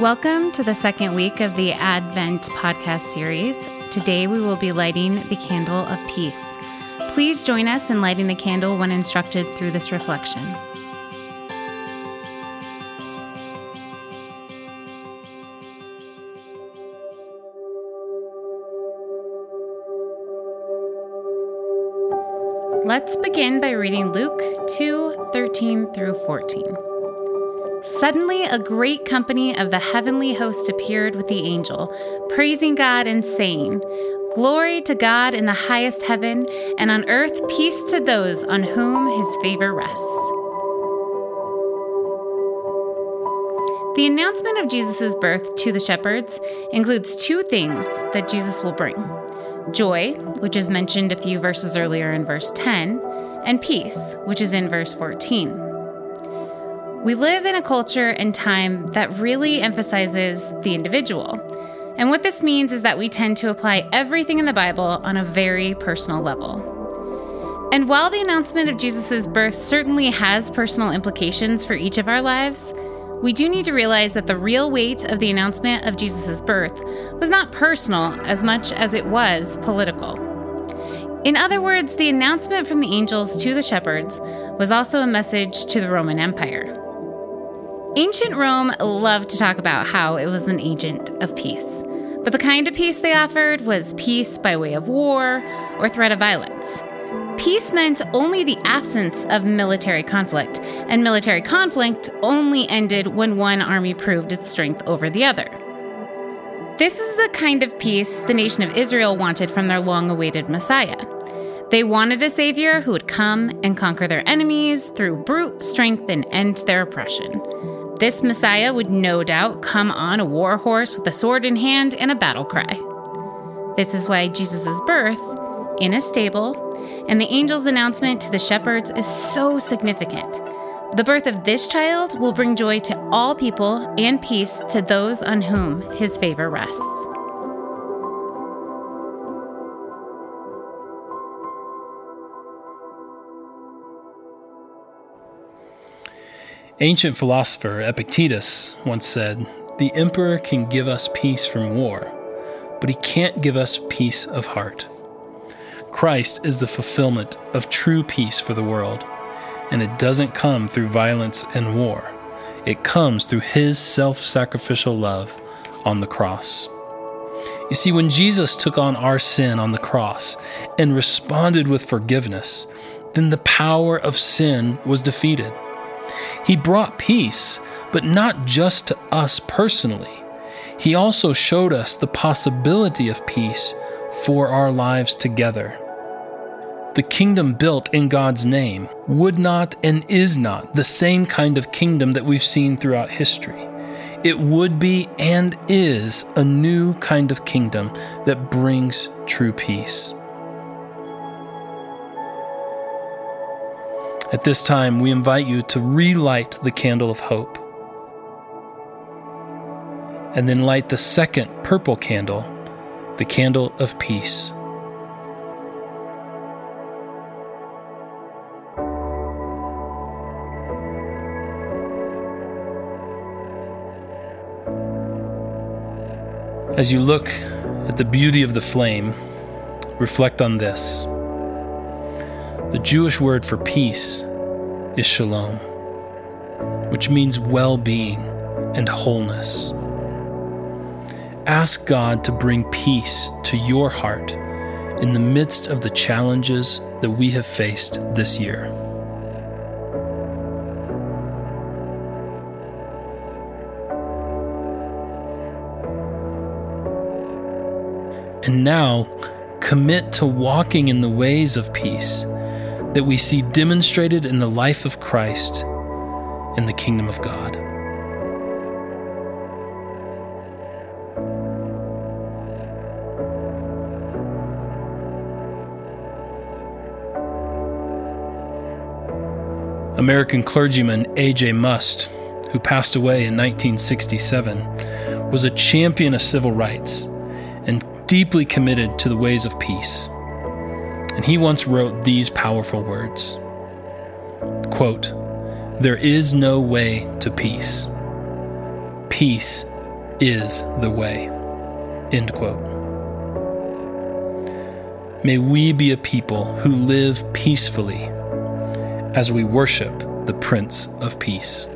Welcome to the second week of the Advent podcast series. Today we will be lighting the candle of peace. Please join us in lighting the candle when instructed through this reflection. Let's begin by reading Luke 2 13 through 14. Suddenly, a great company of the heavenly host appeared with the angel, praising God and saying, Glory to God in the highest heaven, and on earth peace to those on whom his favor rests. The announcement of Jesus' birth to the shepherds includes two things that Jesus will bring joy, which is mentioned a few verses earlier in verse 10, and peace, which is in verse 14. We live in a culture and time that really emphasizes the individual. And what this means is that we tend to apply everything in the Bible on a very personal level. And while the announcement of Jesus' birth certainly has personal implications for each of our lives, we do need to realize that the real weight of the announcement of Jesus' birth was not personal as much as it was political. In other words, the announcement from the angels to the shepherds was also a message to the Roman Empire. Ancient Rome loved to talk about how it was an agent of peace. But the kind of peace they offered was peace by way of war or threat of violence. Peace meant only the absence of military conflict, and military conflict only ended when one army proved its strength over the other. This is the kind of peace the nation of Israel wanted from their long awaited Messiah. They wanted a savior who would come and conquer their enemies through brute strength and end their oppression. This Messiah would no doubt come on a war horse with a sword in hand and a battle cry. This is why Jesus' birth, in a stable, and the angel's announcement to the shepherds is so significant. The birth of this child will bring joy to all people and peace to those on whom his favor rests. Ancient philosopher Epictetus once said, The emperor can give us peace from war, but he can't give us peace of heart. Christ is the fulfillment of true peace for the world, and it doesn't come through violence and war. It comes through his self sacrificial love on the cross. You see, when Jesus took on our sin on the cross and responded with forgiveness, then the power of sin was defeated. He brought peace, but not just to us personally. He also showed us the possibility of peace for our lives together. The kingdom built in God's name would not and is not the same kind of kingdom that we've seen throughout history. It would be and is a new kind of kingdom that brings true peace. At this time, we invite you to relight the candle of hope. And then light the second purple candle, the candle of peace. As you look at the beauty of the flame, reflect on this. The Jewish word for peace is shalom, which means well being and wholeness. Ask God to bring peace to your heart in the midst of the challenges that we have faced this year. And now, commit to walking in the ways of peace that we see demonstrated in the life of Christ in the kingdom of God. American clergyman A.J. Muste, who passed away in 1967, was a champion of civil rights and deeply committed to the ways of peace and he once wrote these powerful words quote, There is no way to peace. Peace is the way. End quote. May we be a people who live peacefully as we worship the Prince of Peace.